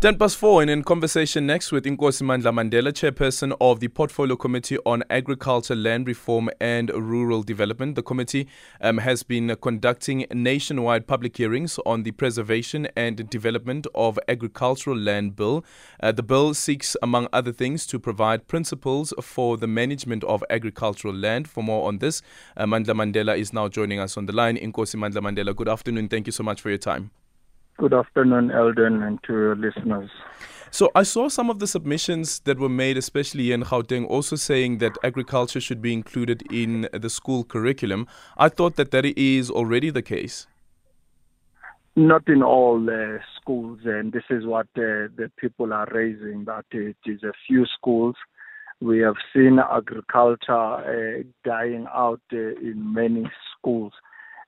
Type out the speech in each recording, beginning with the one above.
10 past 4 and in conversation next with Inkosi Mandla Mandela, chairperson of the Portfolio Committee on Agriculture, Land Reform and Rural Development. The committee um, has been conducting nationwide public hearings on the preservation and development of agricultural land bill. Uh, the bill seeks, among other things, to provide principles for the management of agricultural land. For more on this, uh, Mandla Mandela is now joining us on the line. Inkosi Mandla Mandela, good afternoon. Thank you so much for your time. Good afternoon, Eldon, and to your listeners. So I saw some of the submissions that were made, especially in Gauteng, also saying that agriculture should be included in the school curriculum. I thought that that is already the case. Not in all uh, schools, and this is what uh, the people are raising. That it is a few schools. We have seen agriculture uh, dying out uh, in many schools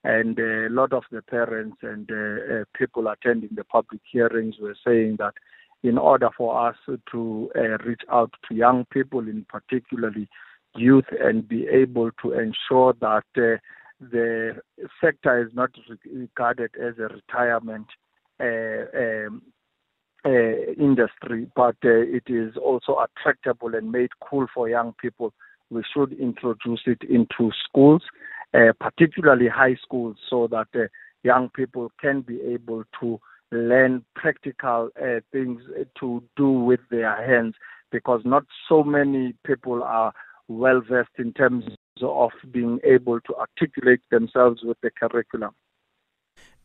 and a lot of the parents and uh, uh, people attending the public hearings were saying that in order for us to uh, reach out to young people, in particularly youth, and be able to ensure that uh, the sector is not regarded as a retirement uh, um, uh, industry, but it is also attractable and made cool for young people, we should introduce it into schools uh, particularly high schools, so that uh, young people can be able to learn practical uh, things to do with their hands because not so many people are well versed in terms of being able to articulate themselves with the curriculum.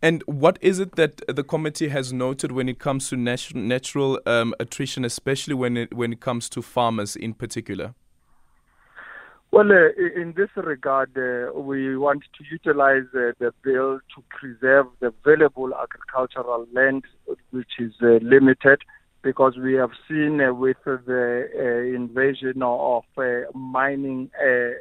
And what is it that the committee has noted when it comes to natu- natural um, attrition, especially when it when it comes to farmers in particular? Well, uh, in this regard, uh, we want to utilize uh, the bill to preserve the valuable agricultural land, which is uh, limited, because we have seen uh, with the uh, invasion of mining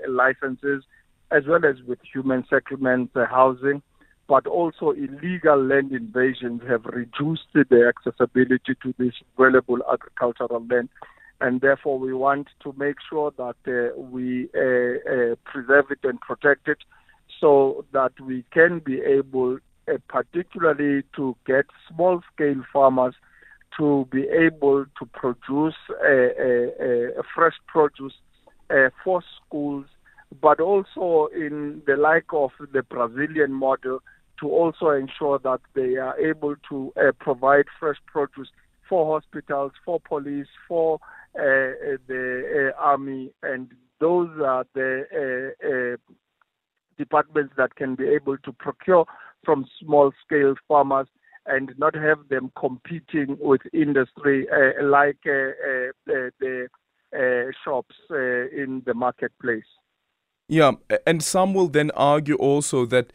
licenses, as well as with human settlement housing, but also illegal land invasions have reduced the accessibility to this valuable agricultural land and therefore we want to make sure that uh, we uh, uh, preserve it and protect it so that we can be able, uh, particularly to get small scale farmers to be able to produce fresh produce for schools, but also in the like of the Brazilian model to also ensure that they are able to uh, provide fresh produce for hospitals, for police, for uh, uh, the uh, army, and those are the departments that can be able to procure from small scale farmers and not have them competing with industry uh, like uh, uh, the shops in the marketplace. Yeah, and some will then argue also that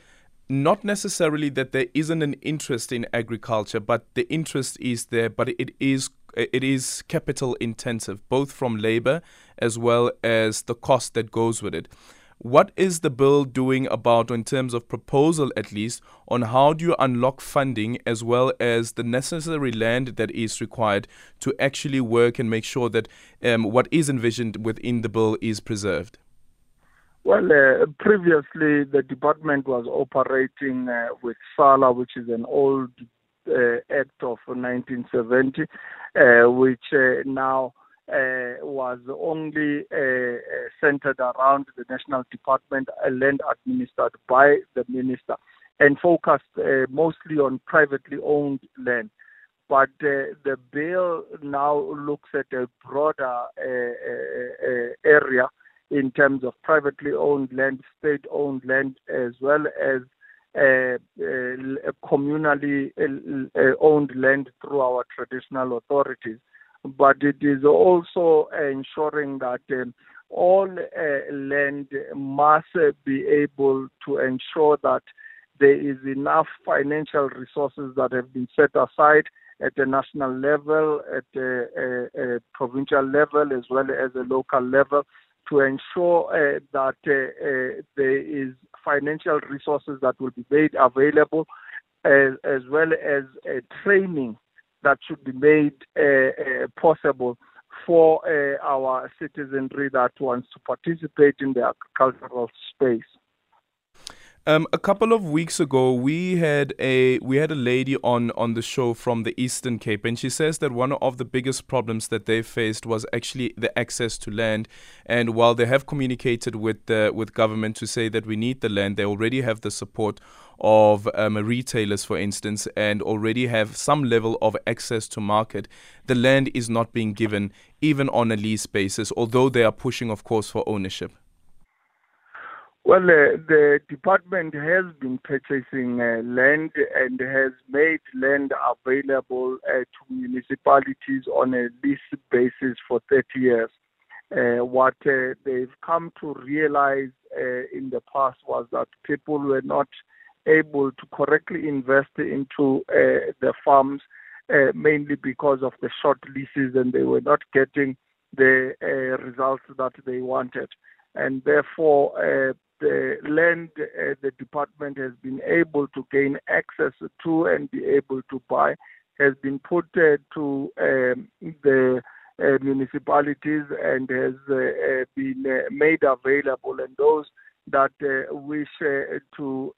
not necessarily that there isn't an interest in agriculture, but the interest is there, but it is it is capital intensive, both from labor as well as the cost that goes with it. What is the bill doing about, in terms of proposal at least, on how do you unlock funding as well as the necessary land that is required to actually work and make sure that um, what is envisioned within the bill is preserved? Well, uh, previously the department was operating uh, with SALA, which is an old uh, act of 1970, uh, which uh, now was only centered around the National Department, land administered by the minister, and focused mostly on privately owned land. But uh, the bill now looks at a broader uh, uh, area in terms of privately owned land, state owned land, as well as uh, uh, communally uh, owned land through our traditional authorities. But it is also ensuring that um, all land must be able to ensure that there is enough financial resources that have been set aside at the national level, at the uh, uh, provincial level, as well as the local level, to ensure uh, that there is financial resources that will be made available, as, as well as uh, training that should be made uh, uh, possible for uh, our citizenry that wants to participate in the agricultural space. Um, a couple of weeks ago, we had a we had a lady on on the show from the Eastern Cape, and she says that one of the biggest problems that they faced was actually the access to land. And while they have communicated with the with government to say that we need the land, they already have the support of um, retailers, for instance, and already have some level of access to market. The land is not being given even on a lease basis, although they are pushing, of course, for ownership. Well, uh, the department has been purchasing uh, land and has made land available uh, to municipalities on a lease basis for 30 years. Uh, what uh, they've come to realize uh, in the past was that people were not able to correctly invest into the farms, mainly because of the short leases, and they were not getting the results that they wanted and therefore the land uh, the department has been able to gain access to and be able to buy has been put uh, to um, the uh, municipalities and has uh, uh, been uh, made available and those that wish to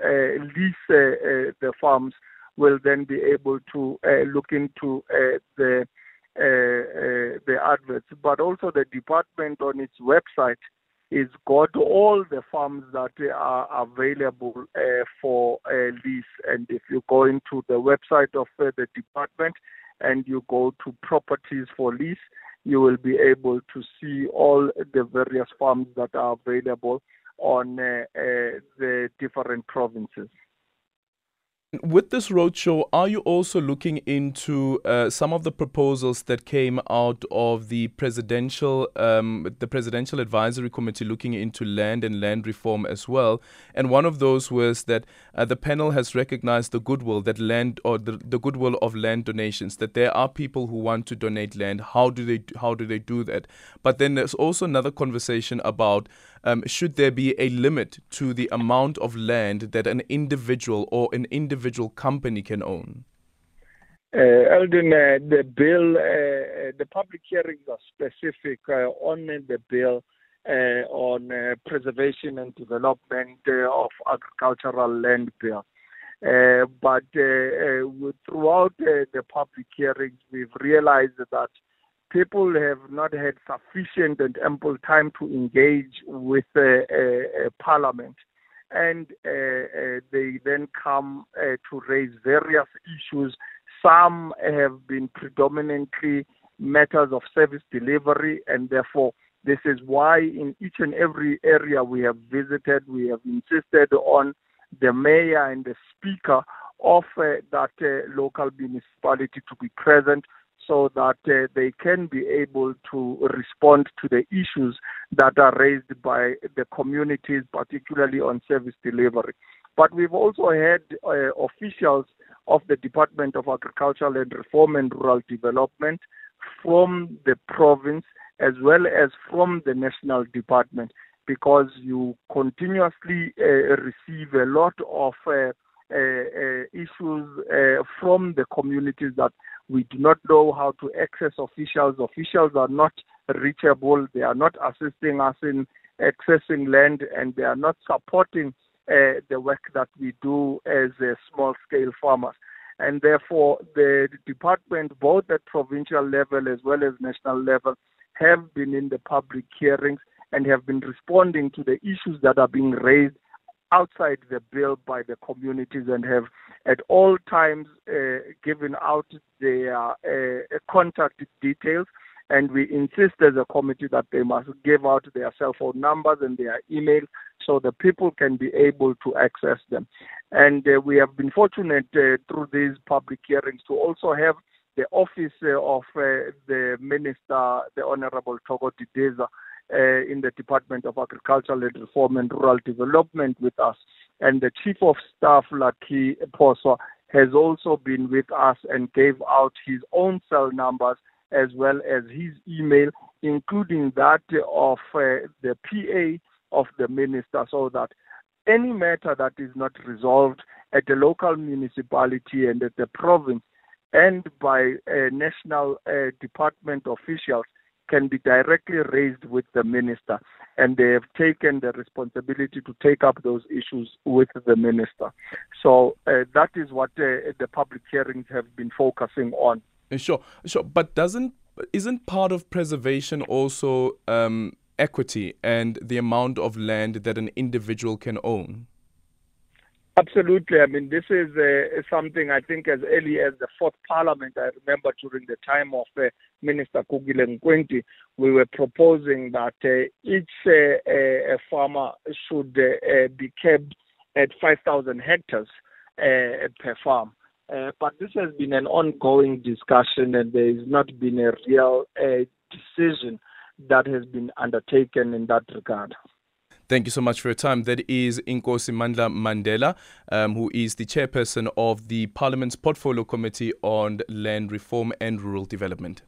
lease the farms will then be able to look into the the adverts. But also the department on its website it's got all the farms that are available uh, for uh, lease. And if you go into the website of uh, the department and you go to properties for lease, you will be able to see all the various farms that are available on the different provinces. With this roadshow, are you also looking into uh, some of the proposals that came out of the presidential, um, the presidential advisory committee looking into land and land reform as well? And one of those was that uh, the panel has recognized the goodwill that land or the, the goodwill of land donations. That there are people who want to donate land. How do they how do they do that? But then there's also another conversation about um, should there be a limit to the amount of land that an individual or an individual company can own? Uh, uh, the bill, uh, uh the public hearings are specific uh, on the bill uh, on preservation and development of agricultural land bill. but throughout the public hearings, we've realized that people have not had sufficient and ample time to engage with uh, uh, Parliament. And uh, uh, they then come uh, to raise various issues. Some have been predominantly matters of service delivery, and therefore, this is why in each and every area we have visited, we have insisted on the mayor and the speaker of uh, that uh, local municipality to be present so that uh, they can be able to respond to the issues that are raised by the communities, particularly on service delivery. But we've also had uh, officials of the Department of Agricultural and Reform and Rural Development from the province as well as from the national department because you continuously uh, receive a lot of uh, uh, uh, issues uh, from the communities that we do not know how to access officials. Officials are not reachable. They are not assisting us in accessing land and they are not supporting uh, the work that we do as uh, small scale farmers. And therefore, the department, both at provincial level as well as national level, have been in the public hearings and have been responding to the issues that are being raised outside the bill by the communities and have at all times uh, given out their uh, contact details. And we insist as a committee that they must give out their cell phone numbers and their email so the people can be able to access them. And uh, we have been fortunate uh, through these public hearings to also have the office uh, of uh, the Minister, the Honorable Thoko Didiza, uh, in the Department of Agricultural Reform and Rural Development with us. And the Chief of Staff, Lucky Phoswa, has also been with us and gave out his own cell numbers as well as his email, including that of uh, the PA of the minister, so that any matter that is not resolved at the local municipality and at the province and by uh, national uh, department officials can be directly raised with the minister. and they have taken the responsibility to take up those issues with the minister. So uh, that is what uh, the public hearings have been focusing on. Sure, sure, but doesn't isn't part of preservation also um, equity and the amount of land that an individual can own? Absolutely. I mean, this is uh, something I think as early as the fourth parliament, I remember during the time of uh, Minister Gugile Nkwinti, we were proposing that uh, each uh, farmer should uh, be kept at 5,000 hectares uh, per farm. but this has been an ongoing discussion and there has not been a real decision that has been undertaken in that regard. Thank you so much for your time. That is Inkosi Mandla Mandela, um, who is the chairperson of the Parliament's Portfolio Committee on Land Reform and Rural Development.